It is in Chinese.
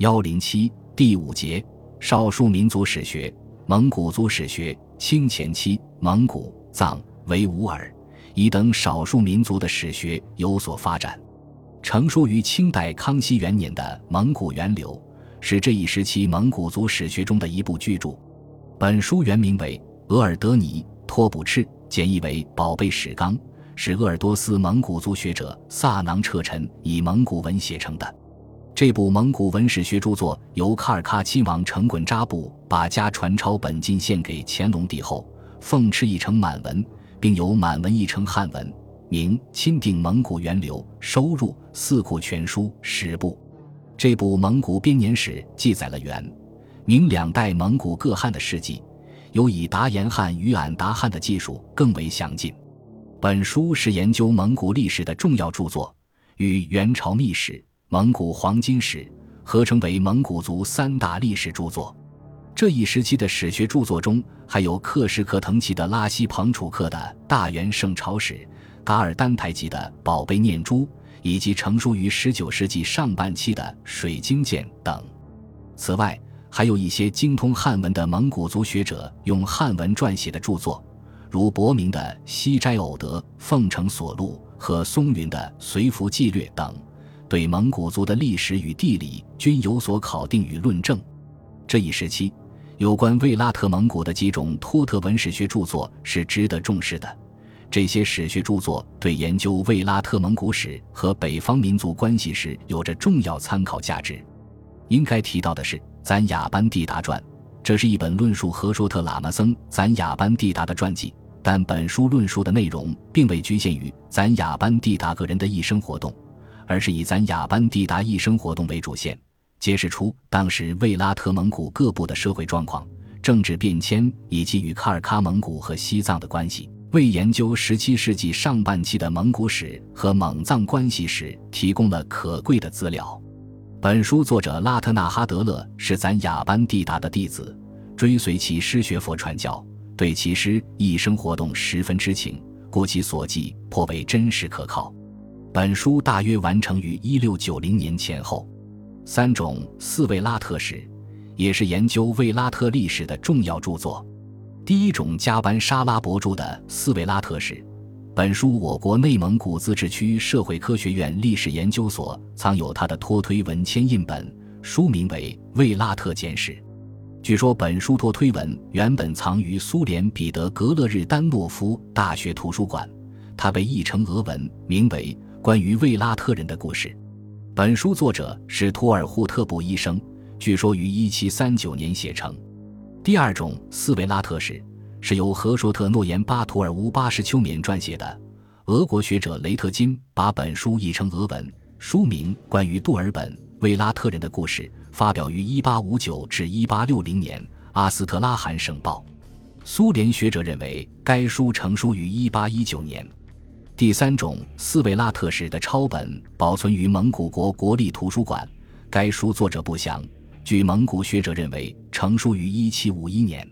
幺零七第五节少数民族史学蒙古族史学清前期蒙古藏维吾尔以等少数民族的史学有所发展，成书于清代康熙元年的《蒙古源流》是这一时期蒙古族史学中的一部巨著。本书原名为《额尔德尼托卜赤》，简译为《宝贝史纲》，是鄂尔多斯蒙古族学者萨囊彻臣以蒙古文写成的。这部蒙古文史学著作由喀尔喀亲王成衮扎布把家传抄本进献给乾隆帝后，奉敕译成满文，并由满文译成汉文，名《钦定蒙古源流》，收入《四库全书》十部。这部蒙古编年史记载了元、明两代蒙古各汗的事迹，有以达延汗与俺答汗的技术更为详尽。本书是研究蒙古历史的重要著作，与元朝秘史。蒙古黄金史合称为蒙古族三大历史著作。这一时期的史学著作中，还有克什克腾旗的拉希彭楚克的《大元圣朝史》、噶尔丹台吉的《宝贝念珠》，以及成书于19世纪上半期的《水晶剑》等。此外，还有一些精通汉文的蒙古族学者用汉文撰写的著作，如伯明的《西斋偶得》、凤城所录和松云的《随服纪略》等。对蒙古族的历史与地理均有所考定与论证。这一时期，有关卫拉特蒙古的几种托特文史学著作是值得重视的。这些史学著作对研究卫拉特蒙古史和北方民族关系史有着重要参考价值。应该提到的是《咱雅班地达传》，这是一本论述和硕特喇嘛僧咱雅班地达的传记。但本书论述的内容并未局限于咱雅班地达个人的一生活动。而是以咱雅班地达一生活动为主线，揭示出当时卫拉特蒙古各部的社会状况、政治变迁以及与喀尔喀蒙古和西藏的关系，为研究17世纪上半期的蒙古史和蒙藏关系史提供了可贵的资料。本书作者拉特纳哈德勒是咱雅班地达的弟子，追随其师学佛传教，对其师一生活动十分知情，故其所记颇为真实可靠。本书大约完成于一六九零年前后。三种四维拉特史，也是研究卫拉特历史的重要著作。第一种加班沙拉伯著的四维拉特史，本书我国内蒙古自治区社会科学院历史研究所藏有他的托推文签印本，书名为《卫拉特简史》。据说本书托推文原本藏于苏联彼得格勒日丹诺夫大学图书馆，它被译成俄文，名为。关于卫拉特人的故事，本书作者是图尔扈特部医生，据说于一七三九年写成。第二种斯维拉特史是由和硕特诺言巴图尔乌巴什秋缅撰写的，俄国学者雷特金把本书译成俄文，书名《关于杜尔本卫拉特人的故事》，发表于一八五九至一八六零年《阿斯特拉罕省报》。苏联学者认为该书成书于一八一九年。第三种斯维拉特史的抄本保存于蒙古国国立图书馆，该书作者不详。据蒙古学者认为，成书于1751年。